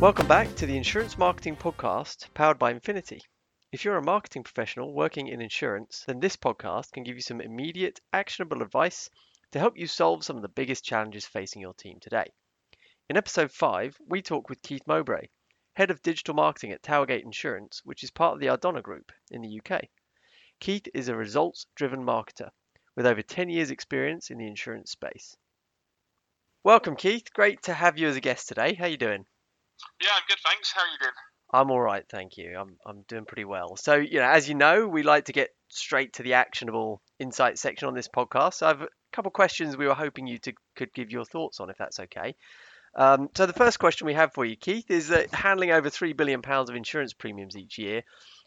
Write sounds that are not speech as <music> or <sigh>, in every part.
Welcome back to the Insurance Marketing Podcast powered by Infinity. If you're a marketing professional working in insurance, then this podcast can give you some immediate, actionable advice to help you solve some of the biggest challenges facing your team today. In episode 5, we talk with Keith Mowbray, head of digital marketing at Towergate Insurance, which is part of the Ardonagh Group in the UK. Keith is a results driven marketer with over 10 years' experience in the insurance space. Welcome, Keith. Great to have you as a guest today. How are you doing? Yeah, I'm good, thanks. How are you doing? I'm all right, thank you. I'm I'm doing pretty well. So, you know, as you know, we like to get straight to the actionable insight section on this podcast. So, I have a couple questions we were hoping you to could give your thoughts on, if that's okay. Um, so, the first question we have for you, Keith, is that handling over three billion pounds of insurance premiums each year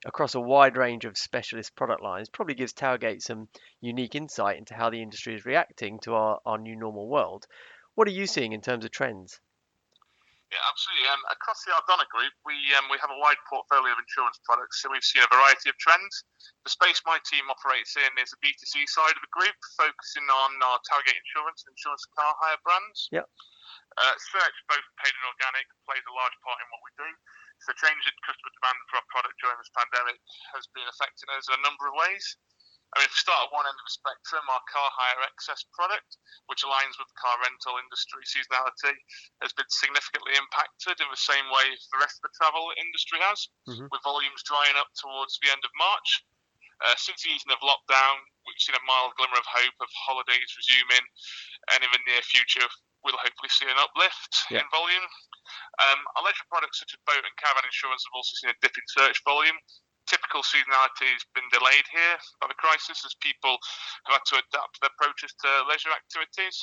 across a wide range of specialist product lines probably gives Towergate some unique insight into how the industry is reacting to our, our new normal world. What are you seeing in terms of trends? Yeah, absolutely. Um, across the Ardonagh Group, we um, we have a wide portfolio of insurance products, so we've seen a variety of trends. The space my team operates in is the B2C side of the group, focusing on our Towergate Insurance and Insurance Car Hire brands. Yep. Uh, search, both paid and organic, plays a large part in what we do. So, change in customer demand for our product during this pandemic has been affecting us in a number of ways. I mean, if we start at one end of the spectrum, our car hire excess product, which aligns with the car rental industry seasonality, has been significantly impacted in the same way the rest of the travel industry has, mm-hmm. with volumes drying up towards the end of March. Uh, since the easing of lockdown, we've seen a mild glimmer of hope of holidays resuming, and in the near future, we'll hopefully see an uplift yeah. in volume. Um, our leisure products such as boat and caravan insurance have also seen a dip in search volume, typical seasonality has been delayed here by the crisis as people have had to adapt their approaches to leisure activities.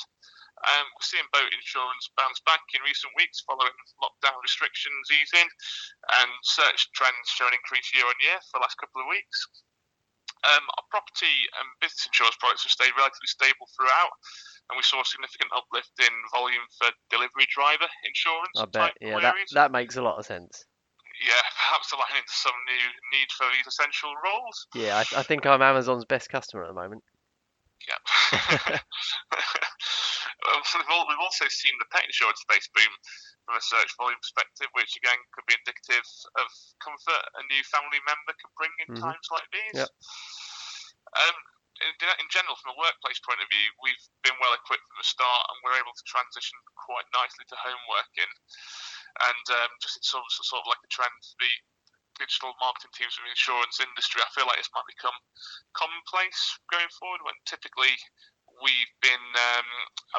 Um, we're seeing boat insurance bounce back in recent weeks following lockdown restrictions easing, and search trends show an increase year on year for the last couple of weeks. Um, our property and business insurance products have stayed relatively stable throughout, and we saw a significant uplift in volume for delivery driver insurance. I bet, yeah, that, that makes a lot of sense yeah, <laughs> perhaps aligning to some new need for these essential roles. Yeah, I, I think I'm Amazon's best customer at the moment. Yeah. <laughs> we've also seen the pet insurance space boom from a search volume perspective, which again could be indicative of comfort a new family member can bring in mm-hmm. times like these. Yep. Um, in, in, general, from a workplace point of view, we've been well equipped from the start, and we're able to transition quite nicely to home working and um, just sort of, sort of like a trend for the digital marketing teams in the insurance industry. I feel like this might become commonplace going forward when typically we've been um,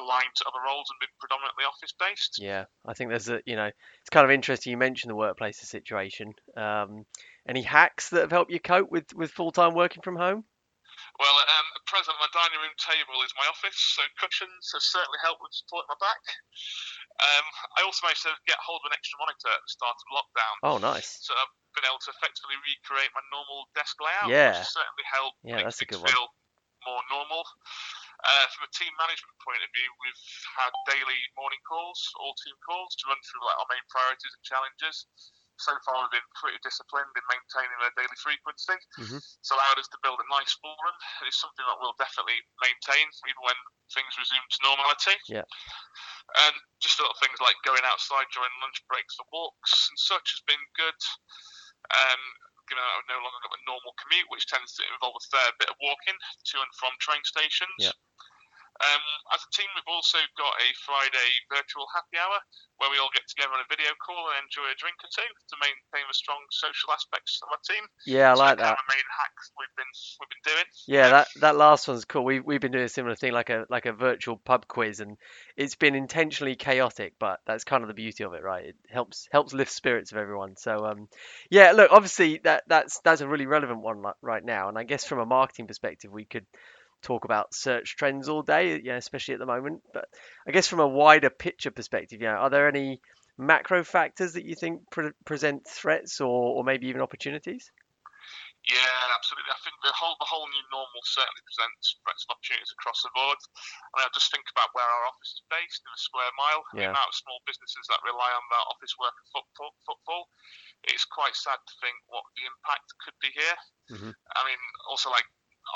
aligned to other roles and been predominantly office based. Yeah, I think there's a you know it's kind of interesting. You mentioned the workplace situation. Um, any hacks that have helped you cope with with full time working from home? Well, um, at present, my dining room table is my office, so cushions have certainly helped with supporting my back. Um, I also managed to get hold of an extra monitor at the start of lockdown. Oh, nice. So I've been able to effectively recreate my normal desk layout, yeah. which has certainly helped yeah, make that's a things good feel more normal. Uh, from a team management point of view, we've had daily morning calls, all team calls, to run through like our main priorities and challenges so far we've been pretty disciplined in maintaining their daily frequency. Mm-hmm. It's allowed us to build a nice forum. It's something that we'll definitely maintain even when things resume to normality. Yeah. And just little things like going outside during lunch breaks or walks and such has been good. Um, given that I've no longer got a normal commute, which tends to involve a fair bit of walking to and from train stations. Yeah. Um, as a team, we've also got a Friday virtual happy hour where we all get together on a video call and enjoy a drink or two to maintain the strong social aspects of our team. Yeah, I so like that. Kind of main hacks we've been we've been doing. Yeah, that that last one's cool. We we've been doing a similar thing, like a like a virtual pub quiz, and it's been intentionally chaotic, but that's kind of the beauty of it, right? It helps helps lift spirits of everyone. So um, yeah, look, obviously that that's that's a really relevant one right now, and I guess from a marketing perspective, we could talk about search trends all day, you know, especially at the moment. But I guess from a wider picture perspective, you know, are there any macro factors that you think pre- present threats or, or maybe even opportunities? Yeah, absolutely. I think the whole the whole new normal certainly presents threats and opportunities across the board. I mean, I just think about where our office is based in a square mile, yeah. the amount of small businesses that rely on that office work and footfall, footfall. It's quite sad to think what the impact could be here. Mm-hmm. I mean, also like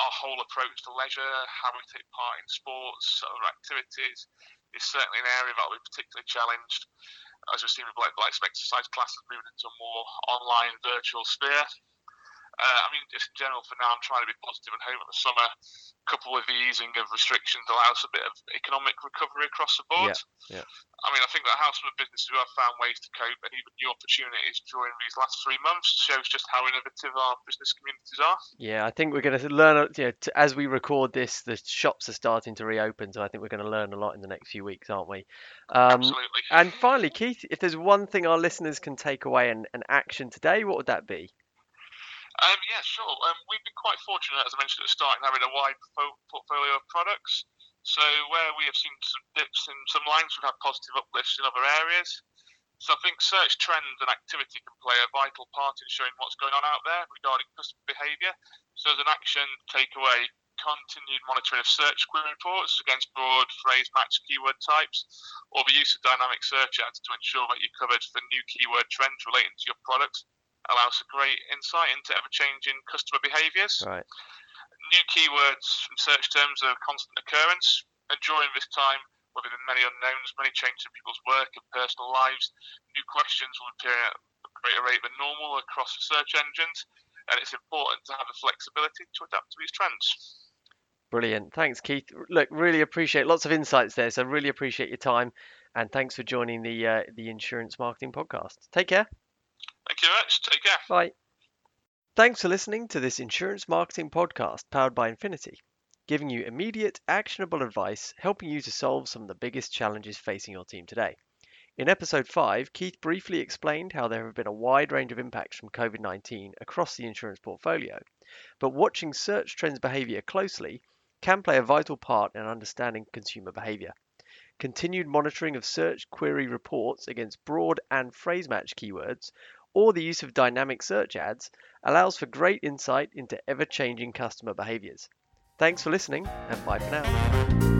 our whole approach to leisure, how we take part in sports, other activities, is certainly an area that will be particularly challenged. as we've seen with like, like exercise classes moving into a more online virtual sphere. Uh, I mean, just in general, for now, I'm trying to be positive and hope that the summer, couple with the easing of restrictions, allows a bit of economic recovery across the board. Yeah, yeah. I mean, I think that house businesses who have found ways to cope and even new opportunities during these last three months shows just how innovative our business communities are. Yeah, I think we're going to learn. You know, to, as we record this, the shops are starting to reopen, so I think we're going to learn a lot in the next few weeks, aren't we? Um, Absolutely. And finally, Keith, if there's one thing our listeners can take away and, and action today, what would that be? Um, yeah, sure. Um, we've been quite fortunate, as I mentioned at the start, in having a wide portfolio of products. So where we have seen some dips in some lines, we've had positive uplifts in other areas. So I think search trends and activity can play a vital part in showing what's going on out there regarding customer behaviour. So as an action takeaway, continued monitoring of search query reports against broad phrase match keyword types, or the use of dynamic search ads to ensure that you're covered for new keyword trends relating to your products allows a great insight into ever changing customer behaviours. Right. New keywords from search terms are a constant occurrence, and during this time, with many unknowns, many changes in people's work and personal lives, new questions will appear at a greater rate than normal across the search engines, and it's important to have the flexibility to adapt to these trends. Brilliant. Thanks, Keith. Look, really appreciate lots of insights there. So really appreciate your time, and thanks for joining the uh, the Insurance Marketing Podcast. Take care. Thank you. Take care. Bye. Thanks for listening to this insurance marketing podcast powered by Infinity, giving you immediate, actionable advice, helping you to solve some of the biggest challenges facing your team today. In episode 5, Keith briefly explained how there have been a wide range of impacts from COVID 19 across the insurance portfolio, but watching search trends behavior closely can play a vital part in understanding consumer behavior. Continued monitoring of search query reports against broad and phrase match keywords or the use of dynamic search ads allows for great insight into ever changing customer behaviors. Thanks for listening, and bye for now.